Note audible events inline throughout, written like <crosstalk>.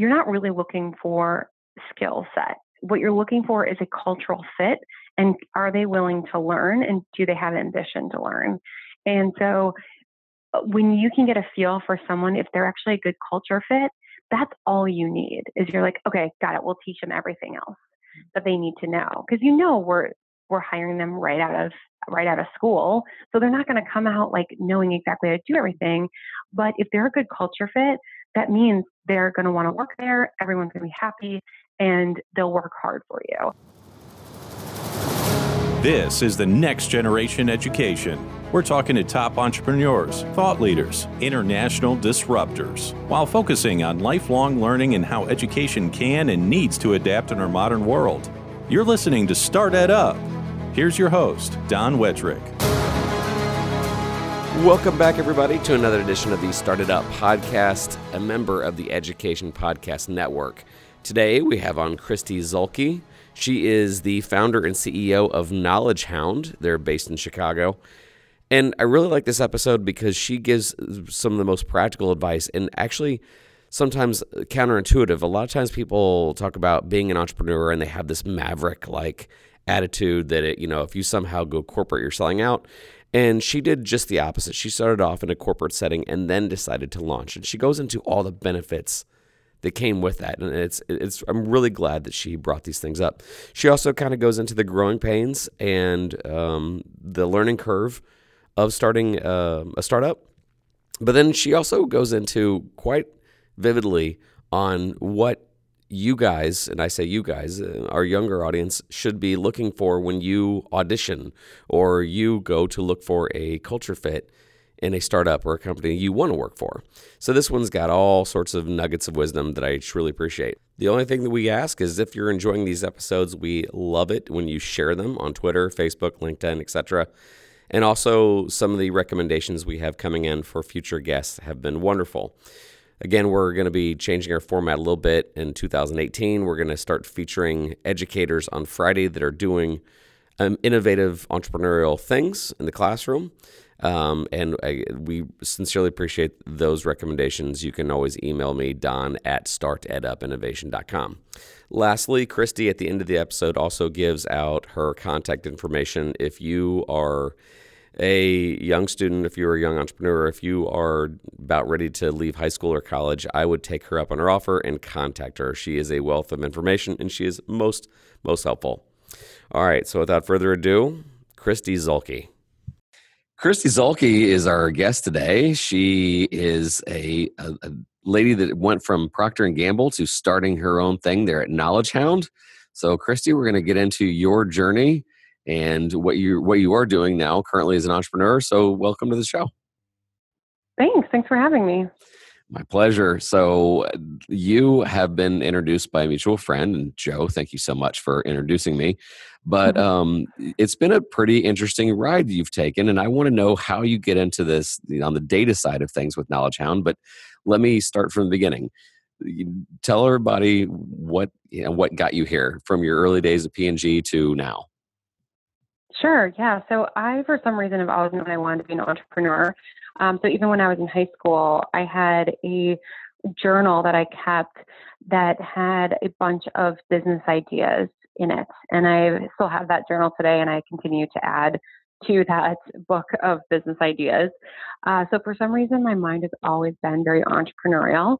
you're not really looking for skill set. What you're looking for is a cultural fit and are they willing to learn and do they have ambition to learn? And so uh, when you can get a feel for someone, if they're actually a good culture fit, that's all you need is you're like, okay, got it. We'll teach them everything else that they need to know. Cause you know, we're, we're hiring them right out of right out of school so they're not going to come out like knowing exactly how to do everything but if they're a good culture fit that means they're going to want to work there everyone's going to be happy and they'll work hard for you this is the next generation education we're talking to top entrepreneurs, thought leaders, international disruptors, while focusing on lifelong learning and how education can and needs to adapt in our modern world. You're listening to Start Ed Up Here's your host, Don Wettrick. Welcome back, everybody, to another edition of the Started Up podcast, a member of the Education Podcast Network. Today, we have on Christy Zuehlke. She is the founder and CEO of Knowledge Hound. They're based in Chicago. And I really like this episode because she gives some of the most practical advice and actually sometimes counterintuitive. A lot of times people talk about being an entrepreneur and they have this maverick like attitude that it, you know, if you somehow go corporate, you're selling out. And she did just the opposite. She started off in a corporate setting and then decided to launch. And she goes into all the benefits that came with that. And it's it's I'm really glad that she brought these things up. She also kind of goes into the growing pains and um, the learning curve of starting uh, a startup. But then she also goes into quite vividly on what you guys, and I say you guys, uh, our younger audience, should be looking for when you audition or you go to look for a culture fit in a startup or a company you want to work for. So this one's got all sorts of nuggets of wisdom that I truly appreciate. The only thing that we ask is if you're enjoying these episodes, we love it when you share them on Twitter, Facebook, LinkedIn, etc. And also some of the recommendations we have coming in for future guests have been wonderful. Again, we're going to be changing our format a little bit in 2018. We're going to start featuring educators on Friday that are doing um, innovative entrepreneurial things in the classroom. Um, and I, we sincerely appreciate those recommendations. You can always email me, don at startedupinnovation.com. Lastly, Christy at the end of the episode also gives out her contact information. If you are a young student, if you're a young entrepreneur, if you are about ready to leave high school or college, I would take her up on her offer and contact her. She is a wealth of information and she is most, most helpful. All right, so without further ado, Christy Zuehlke. Christy Zuehlke is our guest today. She is a, a, a lady that went from Procter and Gamble to starting her own thing there at Knowledge Hound. So, Christy, we're going to get into your journey and what you what you are doing now currently as an entrepreneur. So welcome to the show. Thanks. Thanks for having me. My pleasure. So, you have been introduced by a mutual friend, and Joe, thank you so much for introducing me. But mm-hmm. um, it's been a pretty interesting ride you've taken, and I want to know how you get into this you know, on the data side of things with Knowledge Hound. But let me start from the beginning. tell everybody what you know, what got you here from your early days at P&G to now. Sure, yeah. So I, for some reason, have always known I wanted to be an entrepreneur. Um, so even when I was in high school, I had a journal that I kept that had a bunch of business ideas in it. And I still have that journal today, and I continue to add to that <laughs> book of business ideas. Uh, so for some reason, my mind has always been very entrepreneurial.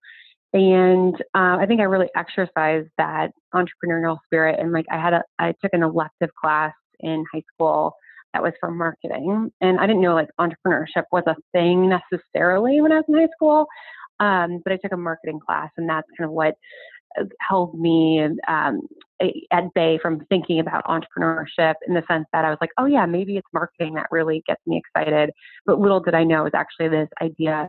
And uh, I think I really exercised that entrepreneurial spirit. And like I had a, I took an elective class in high school that was for marketing. And I didn't know like entrepreneurship was a thing necessarily when I was in high school. Um, but I took a marketing class, and that's kind of what uh, held me um, at bay from thinking about entrepreneurship in the sense that I was like, oh, yeah, maybe it's marketing that really gets me excited. But little did I know it was actually this idea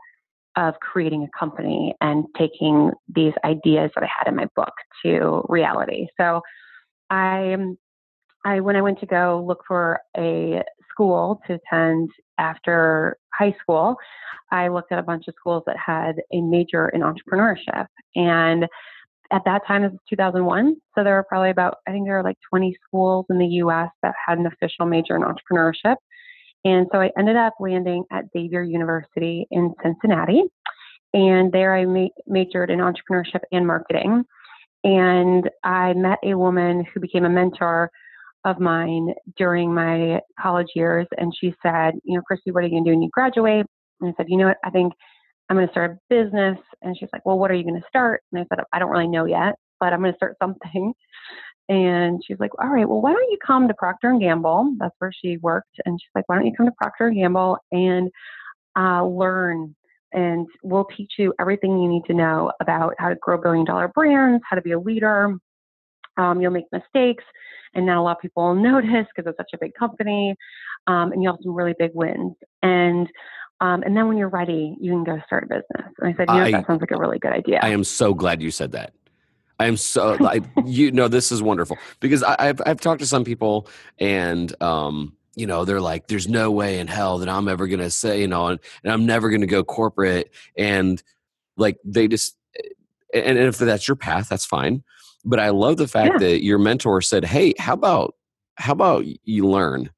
of creating a company and taking these ideas that I had in my book to reality. So I I when I went to go look for a school to attend after high school, I looked at a bunch of schools that had a major in entrepreneurship. And at that time, it was 2001. So there were probably about, I think there were like 20 schools in the US that had an official major in entrepreneurship. And so I ended up landing at Xavier University in Cincinnati. And there I ma- majored in entrepreneurship and marketing. And I met a woman who became a mentor of mine during my college years. And she said, You know, Christy, what are you going to do when you graduate? And I said, You know what? I think I'm going to start a business. And she's like, Well, what are you going to start? And I said, I don't really know yet, but I'm going to start something. <laughs> And she's like, All right, well, why don't you come to Procter and Gamble? That's where she worked. And she's like, Why don't you come to Procter and Gamble and uh, learn and we'll teach you everything you need to know about how to grow billion dollar brands, how to be a leader. Um, you'll make mistakes, and not a lot of people will <laughs> notice because it's such a big company, um, and you'll have some really big wins. And um, and then when you're ready, you can go start a business. And I said, you know, I, that sounds like a really good idea. I am so glad you said that. I am so, <laughs> I, you know, this is wonderful because I, have I've talked to some people and, um, you know, they're like, there's no way in hell that I'm ever going to say, you know, and, and I'm never going to go corporate. And like, they just, and, and, if that's your path, that's fine. But I love the fact yeah. that your mentor said, Hey, how about, how about you learn?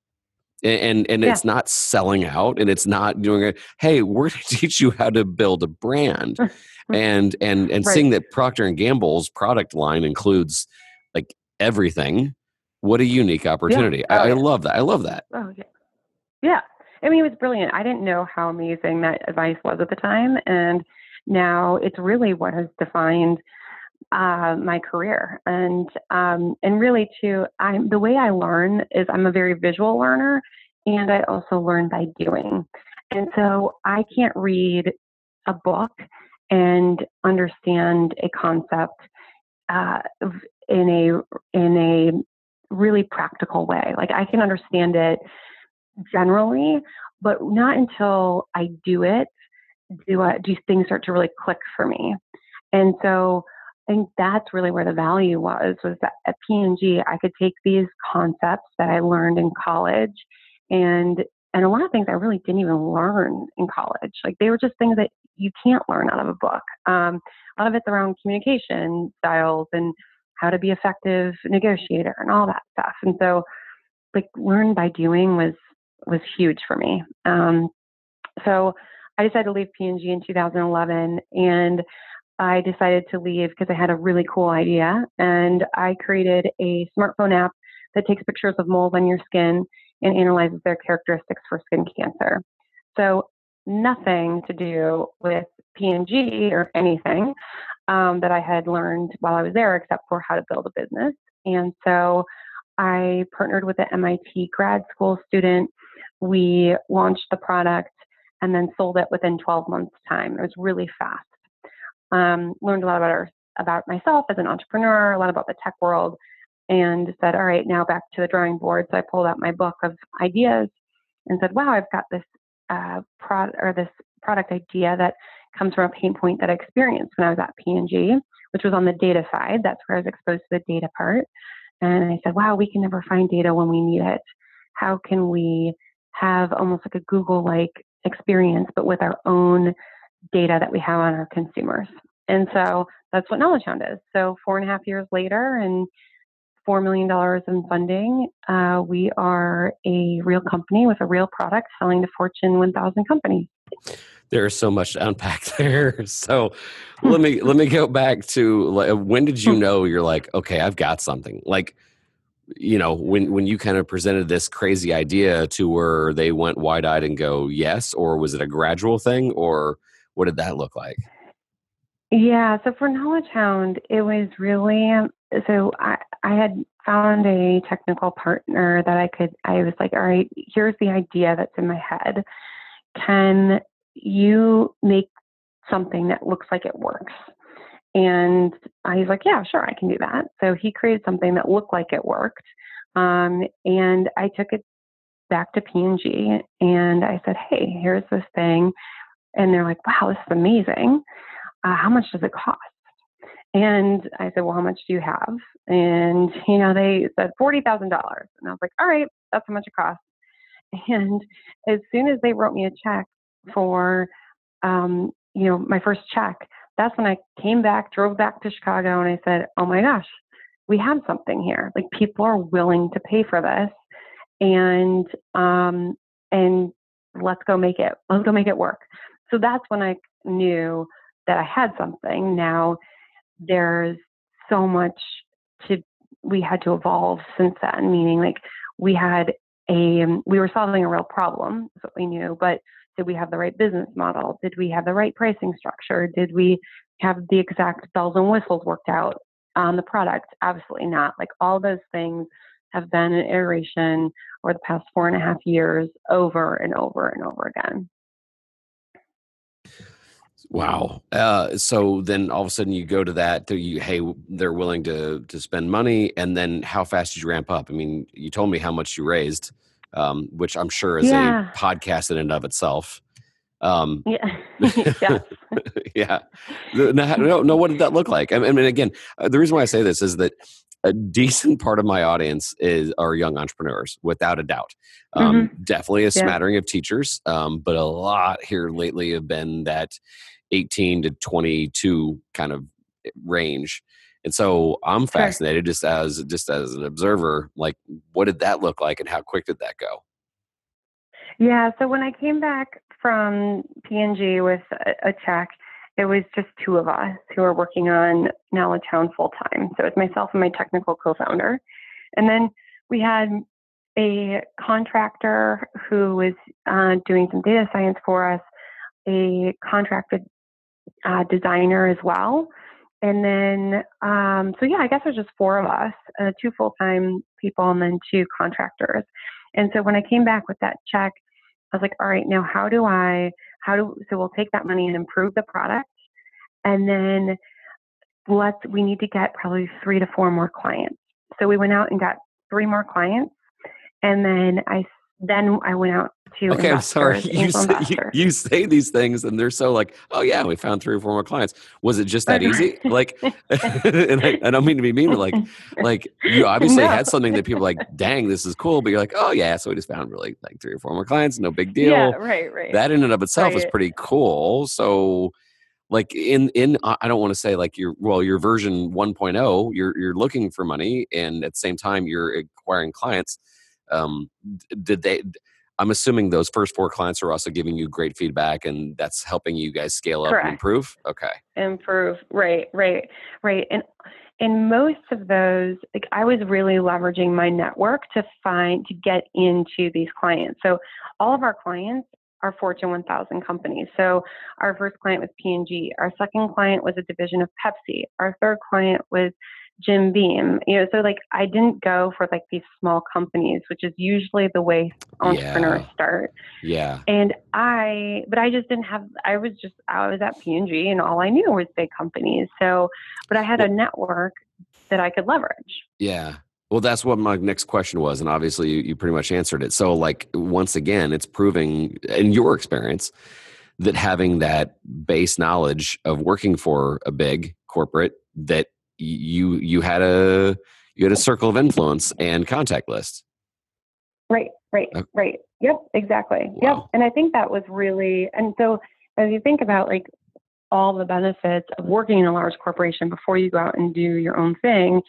And, and, and yeah. it's not selling out and it's not doing it. Hey, we're going <laughs> to teach you how to build a brand. <laughs> and, and, and right. seeing that Procter and Gamble's product line includes like everything what a unique opportunity. Oh, yeah. I, I, love that. I love that. Oh, yeah. Yeah. I mean, it was brilliant. I didn't know how amazing that advice was at the time. And now it's really what has defined uh, my career. And, um, and really too, I'm, the way I learn is I'm a very visual learner and I also learn by doing. And so I can't read a book and understand a concept uh, in a in a really practical way. Like I can understand it generally, but not until I do it do I, do things start to really click for me. And so I think that's really where the value was was that at P&G I could take these concepts that I learned in college and and a lot of things I really didn't even learn in college. Like they were just things that you can't learn out of a book. Um, a lot of it's around communication styles and how to be effective negotiator and all that stuff. And so like learn by doing was was huge for me. Um, so I decided to leave P&G in 2011 and I decided to leave because I had a really cool idea and I created a smartphone app that takes pictures of moles on your skin and analyzes their characteristics for skin cancer. So nothing to do with P&G or anything um, that I had learned while I was there, except for how to build a business. And so I partnered with an MIT grad school student. We launched the product and then sold it within 12 months' time. It was really fast. Um, learned a lot about our, about myself as an entrepreneur, a lot about the tech world, and said, "All right, now back to the drawing board." So I pulled out my book of ideas and said, "Wow, I've got this uh, or this product idea that comes from a pain point that I experienced when I was at P&G, which was on the data side. That's where I was exposed to the data part. And I said, wow, we can never find data when we need it. How can we have almost like a Google like experience, but with our own data that we have on our consumers? And so that's what Knowledge Hound is. So four and a half years later, and $4 million in funding. Uh, we are a real company with a real product selling to Fortune 1000 companies there's so much to unpack <laughs> there. So <laughs> let me let me go back to like, when did you hmm. know you're like, okay, I've got something. Like, you know, when when you kind of presented this crazy idea to where they went wide eyed and go yes, or was it a gradual thing, or what did that look like? Yeah, so for Knowledge Hound, it was really so I I had found a technical partner that I could I was like, all right, here's the idea that's in my head. Can you make something that looks like it works. And he's like, yeah, sure, I can do that. So he created something that looked like it worked. Um, and I took it back to P&G and I said, hey, here's this thing. And they're like, wow, this is amazing. Uh, how much does it cost? And I said, well, how much do you have? And, you know, they said $40,000. And I was like, all right, that's how much it costs. <laughs> And as soon as they wrote me a check for, um, you know, my first check, that's when I came back, drove back to Chicago, and I said, "Oh my gosh, we have something here. Like people are willing to pay for this, and um, and let's go make it. Let's go make it work." So that's when I knew that I had something. Now there's so much to we had to evolve since then. Meaning, like we had a um, we were solving a real problem, is what we knew, but did we have the right business model? Did we have the right pricing structure? Did we have the exact bells and whistles worked out on the product? Absolutely not. Like all those things have been an iteration over the past four and a half years over and over and over again. Wow. Uh, so then all of a sudden you go to that, you, hey, they're willing to to spend money, and then how fast did you ramp up? I mean, you told me how much you raised, um, which I'm sure is yeah. a podcast in and of itself. Um, <laughs> <laughs> yeah. yeah. yeah. No, no, no, what did that look like? I mean, again, uh, the reason why I say this is that a decent part of my audience is are young entrepreneurs, without a doubt. Um, mm-hmm. Definitely a smattering yeah. of teachers, um, but a lot here lately have been that 18 to 22 kind of range. And so I'm fascinated just as just as an observer, like what did that look like and how quick did that go? Yeah, so when I came back from P&G with a, a check, it was just two of us who were working on Knowledge Hound full time. So it was myself and my technical co-founder. And then we had a contractor who was uh, doing some data science for us, a contracted uh, designer as well. And then, um, so yeah, I guess there's just four of us, uh, two full time people, and then two contractors. And so when I came back with that check, I was like, all right, now how do I, how do, so we'll take that money and improve the product. And then let's, we need to get probably three to four more clients. So we went out and got three more clients. And then I, then I went out to okay i'm sorry. <laughs> you say, you, you, say these things and they're so like oh yeah we found three or four more clients. Was it just that easy? Like <laughs> and I, I, don't mean to be mean but like like you <laughs> obviously no. had something that people like dang this is cool but you're like oh yeah so we just found really like three or four more clients no big deal. yeah right right. That in and of itself right. is pretty cool. So like in in i don't want to say like your well your version 1.0 you're you're looking for money and at the same time you're acquiring clients um did they I'm assuming those first four clients are also giving you great feedback and that's helping you guys scale up Correct. and improve. Okay. Improve. Right, right, right. And in most of those, like I was really leveraging my network to find to get into these clients. So all of our clients are Fortune 1000 companies. So our first client was P&G. Our second client was a division of Pepsi. Our third client was Jim Beam. You know, so like I didn't go for like these small companies, which is usually the way entrepreneurs yeah. start. Yeah. And I, but I just didn't have. I was just I was at P and G, and all I knew was big companies. So, but I had a network that I could leverage. Yeah. Well, that's what my next question was, and obviously you, you pretty much answered it. So, like once again, it's proving in your experience that having that base knowledge of working for a big corporate that you you had a you had a circle of influence and contact list. Right, right, okay. right. Yep, exactly. Wow. Yep. And I think that was really and so as you think about like all the benefits of working in a large corporation before you go out and do your own thing,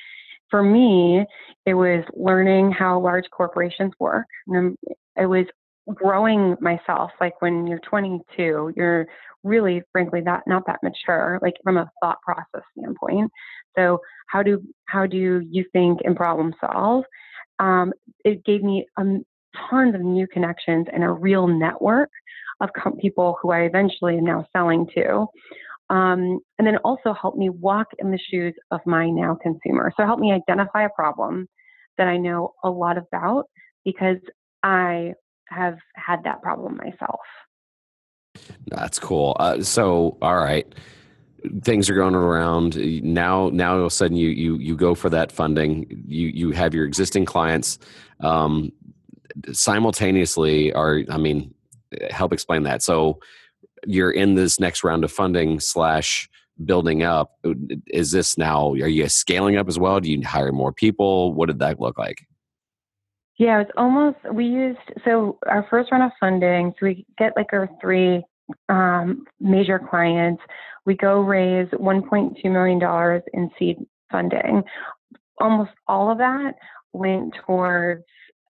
for me, it was learning how large corporations work. And it was growing myself. Like when you're 22, you're really, frankly, not not that mature, like from a thought process standpoint. So how do how do you think and problem solve? Um, it gave me um, tons of new connections and a real network of com- people who I eventually am now selling to. Um, and then also helped me walk in the shoes of my now consumer. So help me identify a problem that I know a lot about because I have had that problem myself. That's cool. Uh, so, all right. Things are going around. Now now all of a sudden you you you go for that funding. You you have your existing clients um, simultaneously are i mean help explain that. So you're in this next round of funding slash building up. Is this now are you scaling up as well? Do you hire more people? What did that look like? Yeah it's almost we used so our first round of funding so we get like our three um, major clients we go raise $1.2 million in seed funding. Almost all of that went towards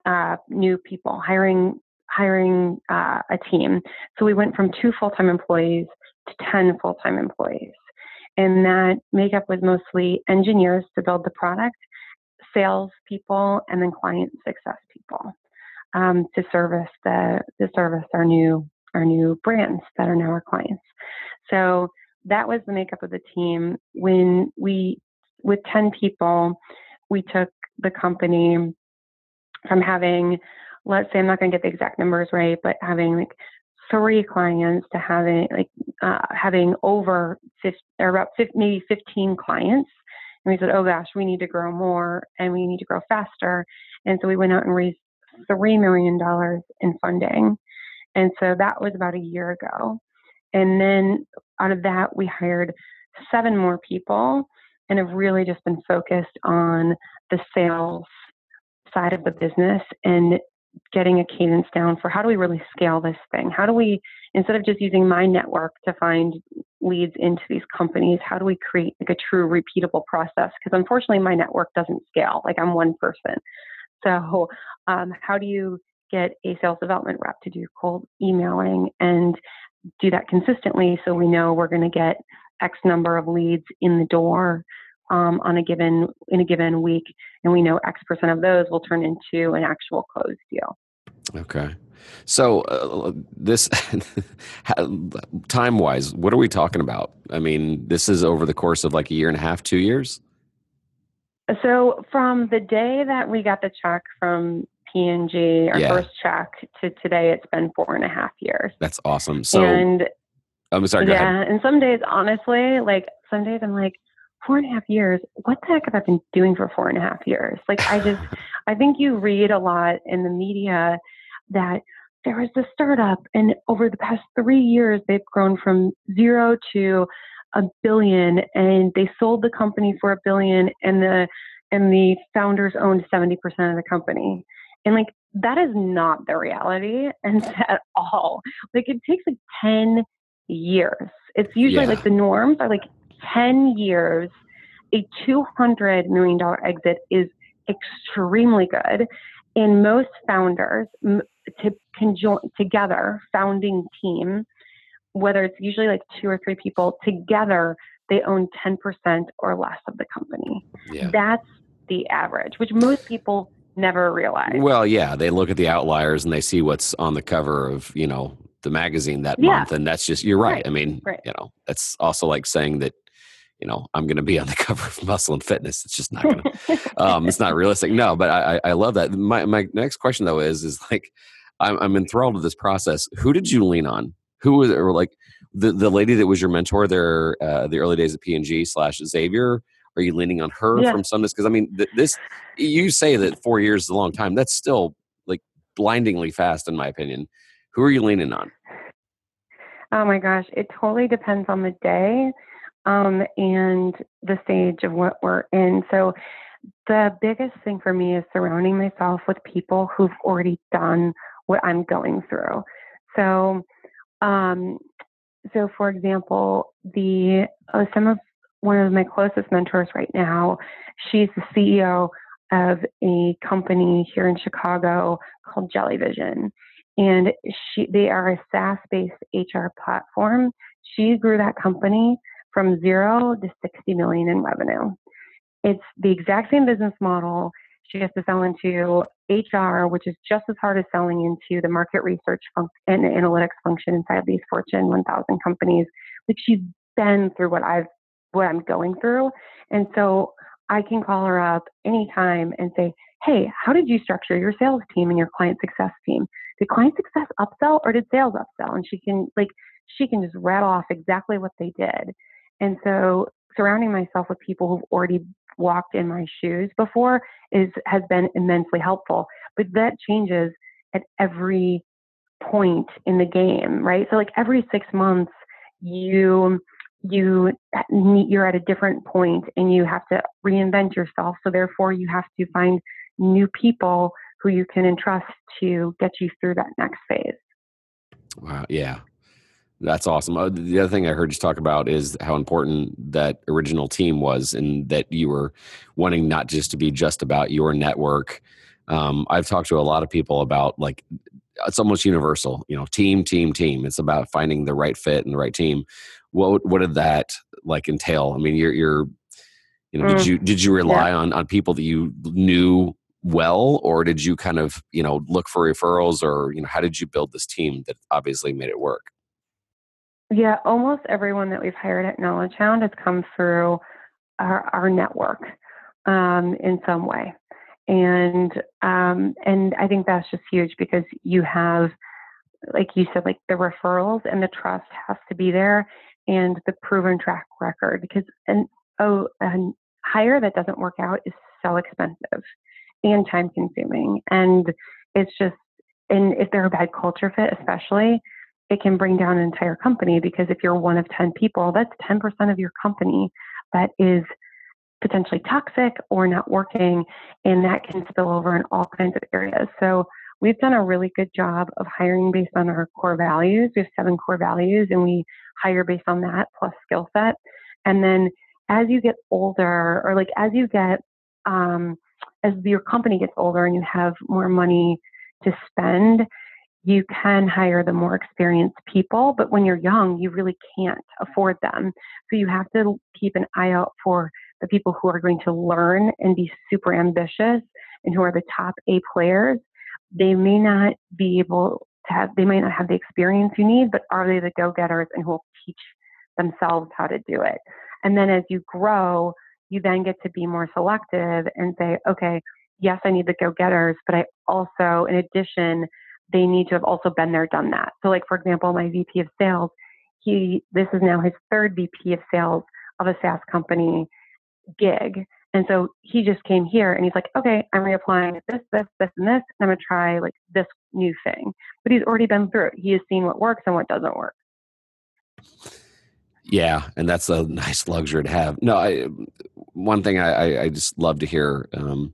uh, new people, hiring hiring uh, a team. So we went from two full time employees to 10 full time employees. And that makeup was mostly engineers to build the product, sales people, and then client success people um, to service the to service our new our new brands that are now our clients. So that was the makeup of the team. When we with 10 people, we took the company from having, let's say, I'm not going to get the exact numbers right, but having like three clients to having like uh, having over 50, or about 50, maybe 15 clients. And we said, oh gosh, we need to grow more and we need to grow faster. And so we went out and raised $3 million in funding. And so that was about a year ago. And then out of that, we hired seven more people and have really just been focused on the sales side of the business and getting a cadence down for how do we really scale this thing? How do we, instead of just using my network to find leads into these companies, how do we create like a true repeatable process? Because unfortunately, my network doesn't scale. Like I'm one person. So, um, how do you get a sales development rep to do cold emailing and do that consistently so we know we're going to get X number of leads in the door um, on a given in a given week, and we know X percent of those will turn into an actual closed deal. Okay. So uh, this <laughs> time wise, what are we talking about? I mean, this is over the course of like a year and a half, two years. So from the day that we got the check from P&G, our yeah. first check, to today, it's been four and a half years. That's awesome. So and I'm sorry. yeah, ahead. and some days, honestly, like some days, I'm like, four and a half years. What the heck have I been doing for four and a half years? Like, I just, <laughs> I think you read a lot in the media that there was this startup, and over the past three years, they've grown from zero to a billion, and they sold the company for a billion, and the and the founders owned 70% of the company. And like that is not the reality and at all. Like it takes like 10 years. It's usually yeah. like the norms are like 10 years. A $200 million exit is extremely good. And most founders to conjoin together, founding team, whether it's usually like two or three people together, they own 10% or less of the company. Yeah. That's the average, which most people never realize. Well, yeah, they look at the outliers and they see what's on the cover of, you know, the magazine that yeah. month and that's just you're right. right. I mean, right. you know, that's also like saying that you know, I'm going to be on the <laughs> cover of Muscle and Fitness. It's just not going <laughs> to, um, it's not realistic. No, but I, I love that. My, my next question though is, is like, I'm, I'm enthralled with this process. Who did you lean on? Who was, or like the, the lady that was your mentor there, uh, the early days of P&G slash Xavier, are you leaning on her yeah. from some this? Because I mean, th- this you say that four years is a long time. That's still like blindingly fast, in my opinion. Who are you leaning on? Oh my gosh, it totally depends on the day um, and the stage of what we're in. So the biggest thing for me is surrounding myself with people who've already done what I'm going through. So, um, so for example, the uh, some of one of my closest mentors right now. She's the CEO of a company here in Chicago called Jellyvision. And she, they are a SaaS based HR platform. She grew that company from zero to 60 million in revenue. It's the exact same business model. She has to sell into HR, which is just as hard as selling into the market research and analytics function inside these Fortune 1000 companies. Like she's been through what I've what I'm going through. And so I can call her up anytime and say, Hey, how did you structure your sales team and your client success team? Did client success upsell or did sales upsell? And she can like she can just rattle off exactly what they did. And so surrounding myself with people who've already walked in my shoes before is has been immensely helpful. But that changes at every point in the game, right? So like every six months you you you're at a different point and you have to reinvent yourself so therefore you have to find new people who you can entrust to get you through that next phase wow yeah that's awesome uh, the other thing i heard you talk about is how important that original team was and that you were wanting not just to be just about your network um, i've talked to a lot of people about like it's almost universal. You know, team, team, team. It's about finding the right fit and the right team. What what did that like entail? I mean, you're you're you know, mm. did you did you rely yeah. on on people that you knew well, or did you kind of you know look for referrals, or you know, how did you build this team that obviously made it work? Yeah, almost everyone that we've hired at Knowledge Hound has come through our, our network um, in some way and um, and I think that's just huge because you have, like you said, like the referrals and the trust has to be there, and the proven track record because an oh a hire that doesn't work out is so expensive and time consuming, and it's just and if they're a bad culture fit, especially. It can bring down an entire company because if you're one of 10 people, that's 10% of your company that is potentially toxic or not working, and that can spill over in all kinds of areas. So we've done a really good job of hiring based on our core values. We have seven core values, and we hire based on that plus skill set. And then as you get older, or like as you get, um, as your company gets older and you have more money to spend, you can hire the more experienced people. But when you're young, you really can't afford them. So you have to keep an eye out for the people who are going to learn and be super ambitious and who are the top A players, they may not be able to have, they might not have the experience you need, but are they the go getters and who will teach themselves how to do it? And then as you grow, you then get to be more selective and say, okay, yes, I need the go getters, but I also, in addition, they need to have also been there, done that. So, like, for example, my VP of sales, he, this is now his third VP of sales of a SaaS company gig. And so he just came here and he's like, okay, I'm reapplying this, this, this, and this. And I'm going to try like this new thing. But he's already been through it. He has seen what works and what doesn't work. Yeah, and that's a nice luxury to have. No, I, um, one thing I, I just love to hear. Um,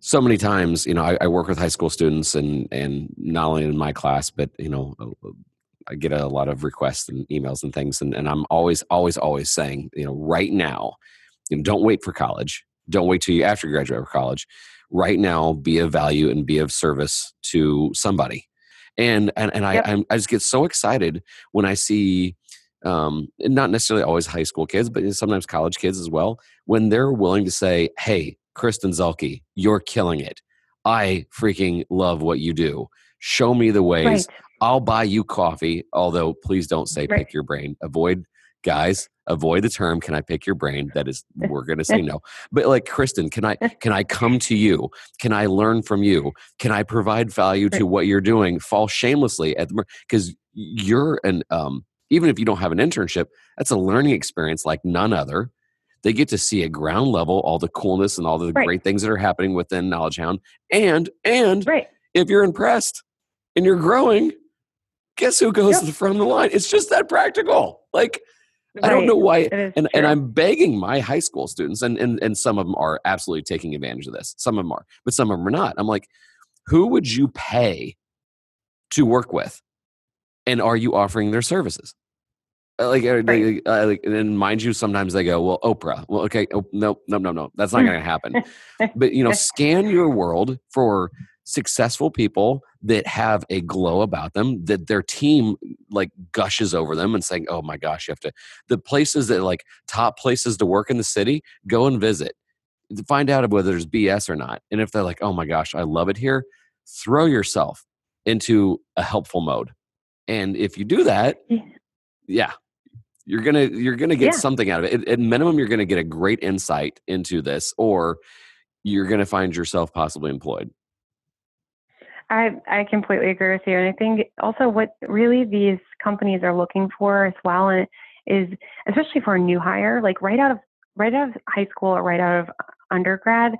so many times, you know, I, I, work with high school students, and and not only in my class, but you know, uh, uh, I get a lot of requests and emails and things, and, and I'm always, always, always saying, you know, right now, you know, don't wait for college. Don't wait till you after you graduate from college. Right now, be of value and be of service to somebody. And and, and yep. I I'm, I just get so excited when I see, um, not necessarily always high school kids, but sometimes college kids as well, when they're willing to say, "Hey, Kristen Zuehlke, you're killing it. I freaking love what you do. Show me the ways. Right. I'll buy you coffee, although please don't say right. pick your brain. Avoid, guys, avoid the term can I pick your brain? That is <laughs> we're gonna say no. But like Kristen, can I <laughs> can I come to you? Can I learn from you? Can I provide value to what you're doing? Fall shamelessly at the because you're an um even if you don't have an internship, that's a learning experience like none other. They get to see at ground level all the coolness and all the right. great things that are happening within Knowledge Hound. And and right. if you're impressed and you're growing, guess who goes yep. to the front of the line? It's just that practical. Like, right. I don't know why. And, and I'm begging my high school students, and, and, and some of them are absolutely taking advantage of this. Some of them are, but some of them are not. I'm like, who would you pay to work with? And are you offering their services? Uh, like, right. they, uh, like, and mind you, sometimes they go, "Well, Oprah." Well, okay, oh, no, no, no, no, that's not going to happen. <laughs> but you know, <laughs> scan your world for successful people that have a glow about them that their team like gushes over them and saying oh my gosh you have to the places that like top places to work in the city go and visit find out whether there's bs or not and if they're like oh my gosh i love it here throw yourself into a helpful mode and if you do that yeah you're gonna you're gonna get yeah. something out of it at minimum you're gonna get a great insight into this or you're gonna find yourself possibly employed I, I completely agree with you. And I think also what really these companies are looking for as well is, especially for a new hire, like right out of right out of high school or right out of undergrad,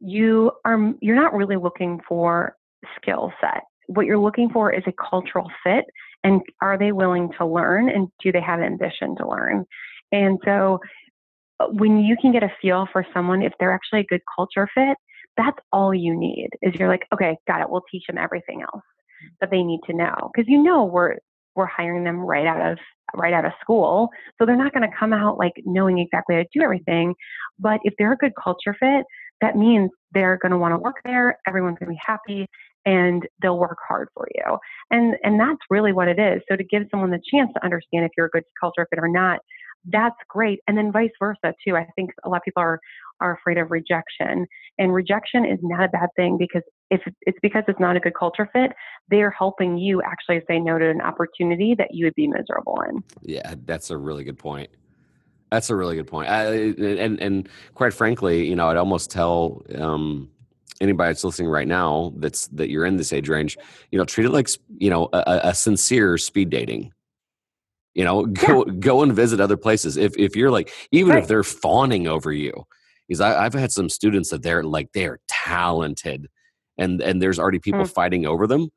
you are you're not really looking for skill set. What you're looking for is a cultural fit, and are they willing to learn, and do they have ambition to learn? And so, uh, when you can get a feel for someone if they're actually a good culture fit, that's all you need is you're like, okay, got it. We'll teach them everything else mm. that they need to know. Cause you know, we're, we're hiring them right out of, right out of school. So they're not going to come out like knowing exactly how to do everything. But if they're a good culture fit, that means they're going to want to work there. Everyone's going to be happy and they'll work hard for you. And and that's really what it is. So to give someone the chance to understand if you're a good culture fit or not, that's great. And then vice versa too. I think a lot of people are are afraid of rejection. And rejection is not a bad thing because if it's because it's not a good culture fit, they're helping you actually say no to an opportunity that you would be miserable in. Yeah, that's a really good point. That's a really good point. I, and and quite frankly, you know, I'd almost tell um, anybody that's listening right now that's that you're in this age range, you know, treat it like you know a, a sincere speed dating. You know, go yeah. go and visit other places. If if you're like, even right. if they're fawning over you, because I, have had some students that they're like they're talented, and and there's already people mm. fighting over them,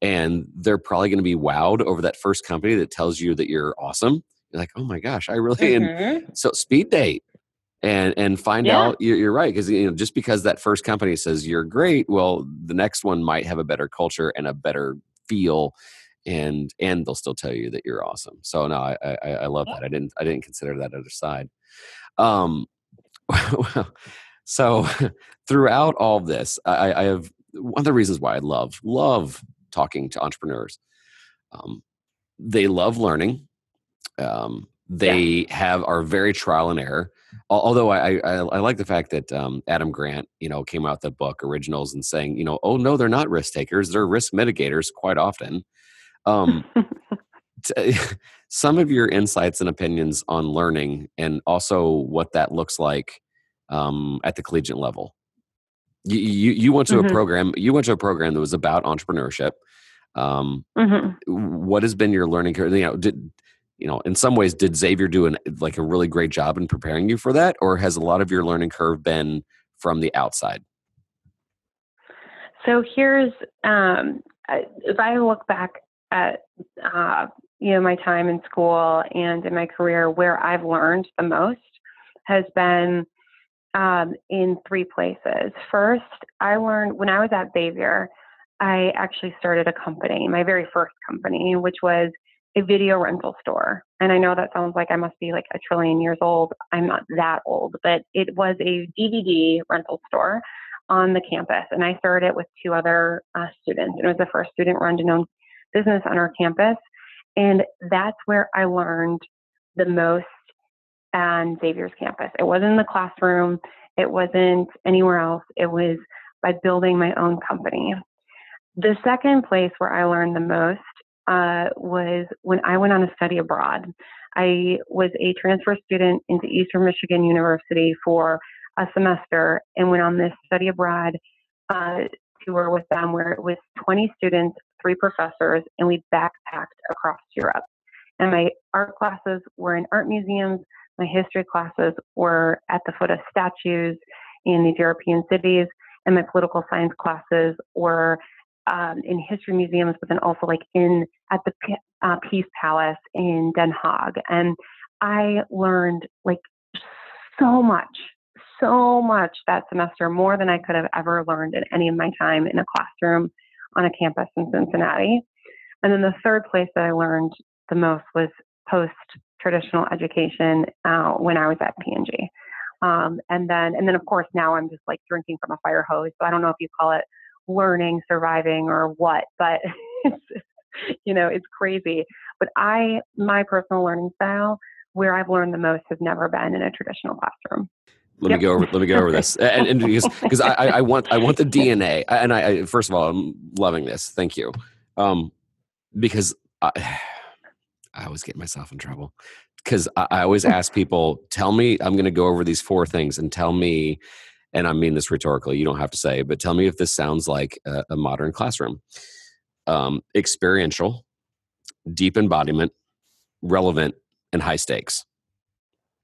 and they're probably going to be wowed over that first company that tells you that you're awesome. You're like, oh my gosh, I really. Mm-hmm. And so speed date, and and find yeah. out you're, you're right because you know just because that first company says you're great, well, the next one might have a better culture and a better feel and and they'll still tell you that you're awesome. So no, I I, I love that. I didn't I didn't consider that other side. Um, <laughs> so <laughs> throughout all this, I, I, have one of the reasons why I love love talking to entrepreneurs. Um, they love learning. Um, they yeah. have are very trial and error. Although I, I, I like the fact that um, Adam Grant, you know, came out the book originals and saying, you know, oh no, they're not risk takers; they're risk mitigators quite often. Um, <laughs> t- <laughs> some of your insights and opinions on learning and also what that looks like um, at the collegiate level. You, you, you went to mm-hmm. a program. You went to a program that was about entrepreneurship. Um, mm-hmm. What has been your learning curve? You know, did you know? In some ways, did Xavier do an like a really great job in preparing you for that, or has a lot of your learning curve been from the outside? So here's um, if I look back at uh, you know my time in school and in my career where I've learned the most has been um, in three places. First, I learned when I was at Xavier, I actually started a company, my very first company, which was a video rental store. And I know that sounds like I must be like a trillion years old. I'm not that old, but it was a DVD rental store on the campus. And I started it with two other uh, students. It was the first student run to known business on our campus. And that's where I learned the most on Xavier's campus. It wasn't in the classroom, it wasn't anywhere else. It was by building my own company. The second place where I learned the most uh, was when I went on a study abroad. I was a transfer student into Eastern Michigan University for a semester and went on this study abroad uh, tour with them where it was 20 students three professors, and we backpacked across Europe. And my art classes were in art museums. My history classes were at the foot of statues in these European cities. And my political science classes were um, in history museums, but then also like in at the uh, Peace Palace in Den Haag. And I learned like so much, so much that semester, more than I could have ever learned in any of my time in a classroom on a campus in Cincinnati. And then the third place that I learned the most was post traditional education uh, when I was at P&G. Um, and then, and then of course now I'm just like drinking from a fire hose. So I don't know if you call it learning, surviving, or what, but <laughs> it's, you know, it's crazy. But I, my personal learning style, where I've learned the most has never been in a traditional classroom let yep. me go over let me go over this. <laughs> And, and because because I, I want i want the dna and I, I, first of all i'm loving this. Thank you. Um because i <sighs> i always get myself in trouble. Because I, I always ask people tell me i'm going to go over these four things and tell me and i mean this rhetorically you don't have to say but tell me if this sounds like a, a modern classroom. Um experiential deep embodiment relevant and high stakes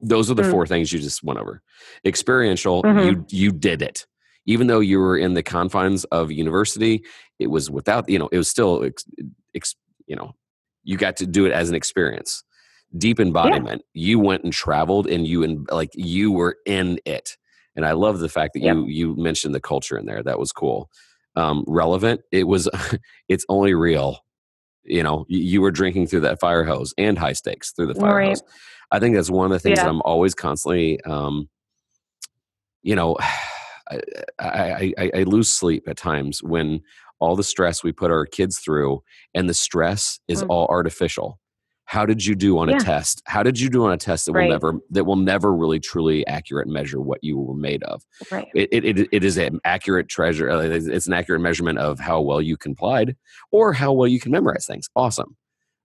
those are the mm. four things you just went over. Experiential, mm-hmm. you you did it. Even though you were in the confines of university, it was without, you know, it was still ex, ex, you know, you got to do it as an experience. Deep embodiment. Yeah. You went and traveled and you and like you were in it. And I love the fact that you you mentioned the culture in there. That was cool. Um, relevant. It was <laughs> it's only real you know you were drinking through that fire hose and high stakes through the fire right. hose i think that's one of the things yeah. that i'm always constantly um you know <sighs> I, I, I, I lose sleep at times when all the stress we put our kids through, and the stress is Mm. all artificial. How did you do on a test? How did you do on a test that will never that will never really truly accurate measure what you were made of? Right. It it, it, is an accurate treasure. uh, It's it's an accurate measurement of how well you complied or how well you can memorize things. Awesome,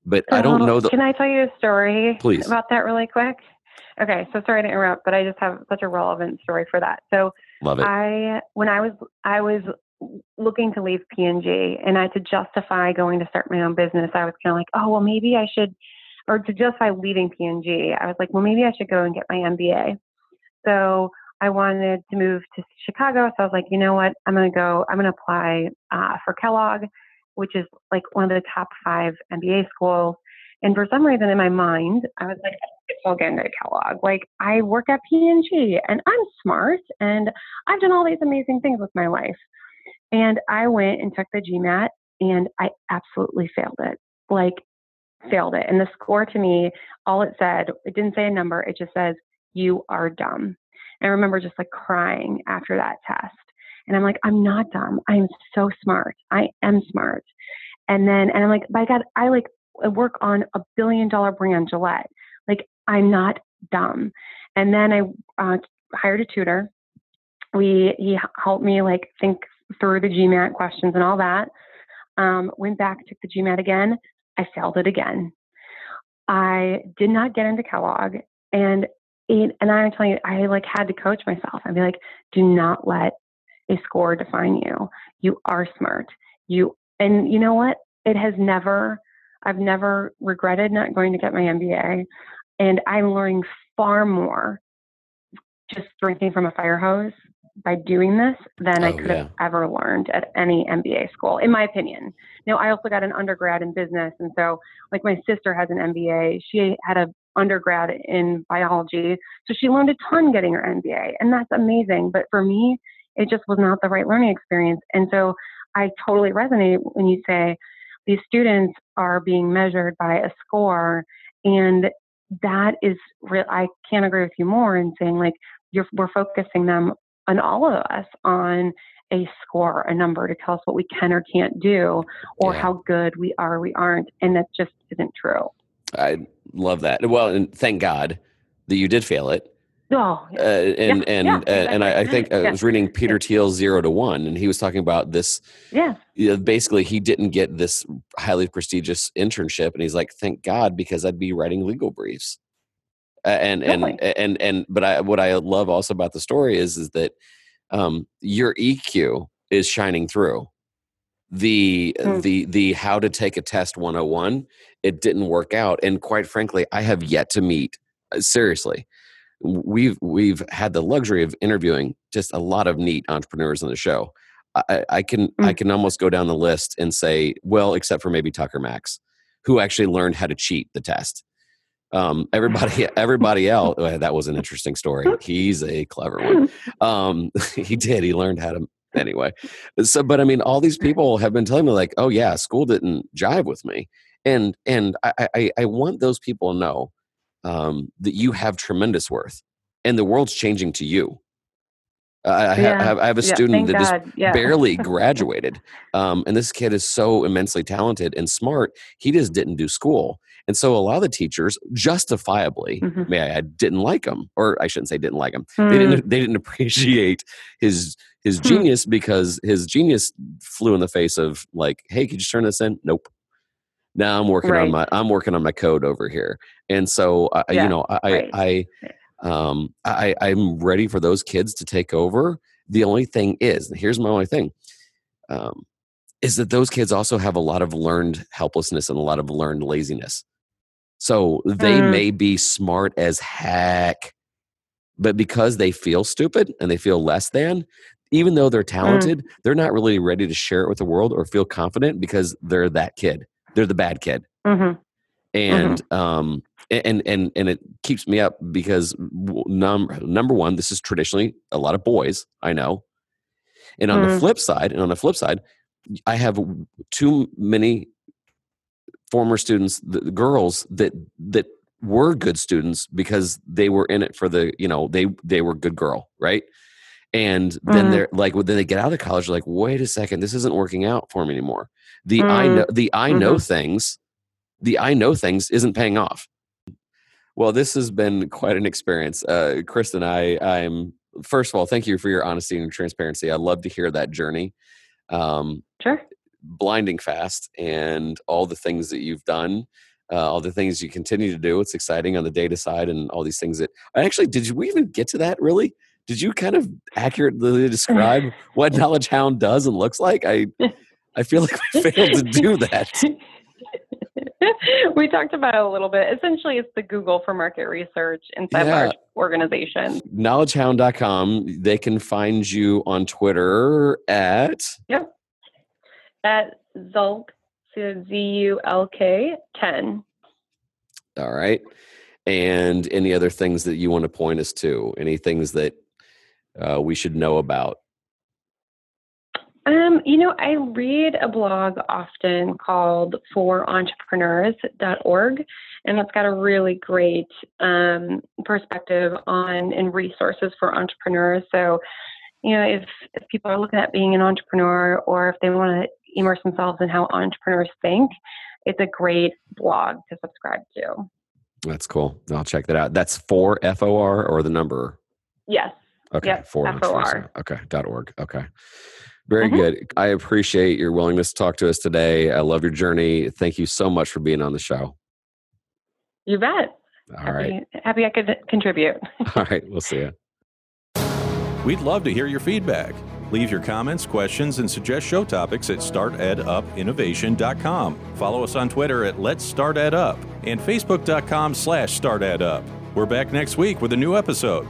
but I don't know the. Can I tell you a story Please. about that really quick? Okay, so sorry to interrupt, but I just have such a relevant story for that. So Love it. I when I was I was looking to leave P&G I had to justify going to start my own business. I was kind of like, oh well, maybe I should, or to justify leaving P&G, I was like, well, maybe I should go and get my MBA. So I wanted to move to Chicago, so I was like, you know what, I'm going to go. I'm going to apply uh, for Kellogg, which is like one of the top five MBA schools. And for some reason in my mind, I was like, I'll get into Kellogg. Like I work at P&G and I'm smart and I've done all these amazing things with my life. And I went and took the GMAT and I absolutely failed it. Like failed it. And the score to me, all it said, it didn't say a number. It just says, you are dumb. And I remember just like crying after that test. And I'm like, I'm not dumb. I'm so smart. I am smart. And then, and I'm like, by God, I like work on a billion dollar brand, Gillette. Like, I'm not dumb. And then I uh, hired a tutor. We he helped me like think through the GMAT questions and all that. Um, went back, took the GMAT again. I failed it again. I did not get into Kellogg, and it, and I'm telling you, I like had to coach myself. I'd be like, do not let a score define you. You are smart. You and you know what? It has never. I've never regretted not going to get my MBA, and I'm learning far more just drinking from a fire hose by doing this than I Oh, could have ever learned at any MBA school, in my opinion. Now, I also got an undergrad in business, and so like my sister has an MBA. She had a undergrad in biology, so she learned a ton getting her MBA, and that's amazing. But for me, it just was not the right learning experience, and so I totally resonate when you say these students are being measured by a score, and that is real. I can't agree with you more in saying like you're we're focusing them on all of us on a score, a number to tell us what we can or can't do, or Yeah. how good we are, or we aren't, and that just isn't true. I love that. Well, and thank God that you did fail it. Oh, Uh, and Yeah, and yeah, uh, and I, I think I was reading Peter Thiel's Zero to One, and he was talking about this. yeah, You know, basically, he didn't get this highly prestigious internship, and he's like, "Thank God," because I'd be writing legal briefs. Uh, and and Really? and and but I what I love also about the story is is that um, your EQ is shining through. The Hmm. the the how to take a test 101 it didn't work out and quite frankly I have yet to meet uh, seriously we've we've had the luxury of interviewing just a lot of neat entrepreneurs on the show. I, I- I can I Mm. can almost go down the list and say, well, except for maybe Tucker Max, who actually learned how to cheat the test. Um, everybody <laughs> <laughs> everybody else well, that was an interesting story. He's a clever one. Um, <laughs> he did. He learned how to anyway. So, but I mean, all these people have been telling me like, oh yeah, school didn't jive with me, and and I I, I want those people to know um, that you have tremendous worth and the world's changing to you. I, I, Yeah. Have, I have a student thank that just yeah. barely <laughs> graduated. Um, and this kid is so immensely talented and smart. He just didn't do school. And so a lot of the teachers justifiably, Mhm. may I add, didn't like him, or I shouldn't say didn't like him. They Mm, didn't, they didn't appreciate his, his Hmm. genius because his genius flew in the face of like, Hey, could you turn this in? Nope. Now I'm working on my, I'm working on my code over here. And so, I, Yeah, you know, I, right. I, um, I, I'm ready for those kids to take over. The only thing is, here's my only thing, um, is that those kids also have a lot of learned helplessness and a lot of learned laziness. So they Mm. may be smart as heck, but because they feel stupid and they feel less than, even though they're talented, they're not really ready to share it with the world or feel confident because they're that kid. They're the bad kid mhm. and um and and and it keeps me up because w- num- number one this is traditionally a lot of boys i know and on the Mm. flip side and on the flip side i have too many former students the the girls that that were good students because they were in it for the you know they they were good girl right and then Mhm. they're like when they get out of college they're like wait a second this isn't working out for me anymore. The i Mm. know the i know things the i know things isn't paying off. Well this has been quite an experience. Uh kristen i i'm first of all thank you for your honesty and transparency. I love to hear that journey um Sure. blinding fast and all the things that you've done uh, all the things you continue to do. It's exciting on the data side and all these things that actually did we even get to that really did you kind of accurately describe <laughs> what knowledge hound does and looks like i i feel like we failed to do that <laughs> we talked about it a little bit. Essentially, it's the Google for market research inside Yeah. large organizations. knowledgehound.com they can find you on twitter at Yep. At Zulk, so Z U L K 10. all right and any other things that you want to point us to any things that uh, we should know about Um, you know, I read a blog often called forentrepreneurs.org, and that's got a really great um, perspective on and resources for entrepreneurs. So, you know, if, if people are looking at being an entrepreneur or if they want to immerse themselves in how entrepreneurs think, it's a great blog to subscribe to. That's cool. I'll check that out. That's for F O R or the number. Yes. Okay, Yep, for FOR. Okay, dot org. Okay, very Mhm. good. I appreciate your willingness to talk to us today. I love your journey. Thank you so much for being on the show. You bet. All right, happy, happy I could contribute. <laughs> all right. We'll see you. We'd love to hear your feedback. Leave your comments, questions, and suggest show topics at startedupinnovation.com. Follow us on Twitter at Let's Start Ed Up and Facebook.com slash Start Ed Up. We're back next week with a new episode.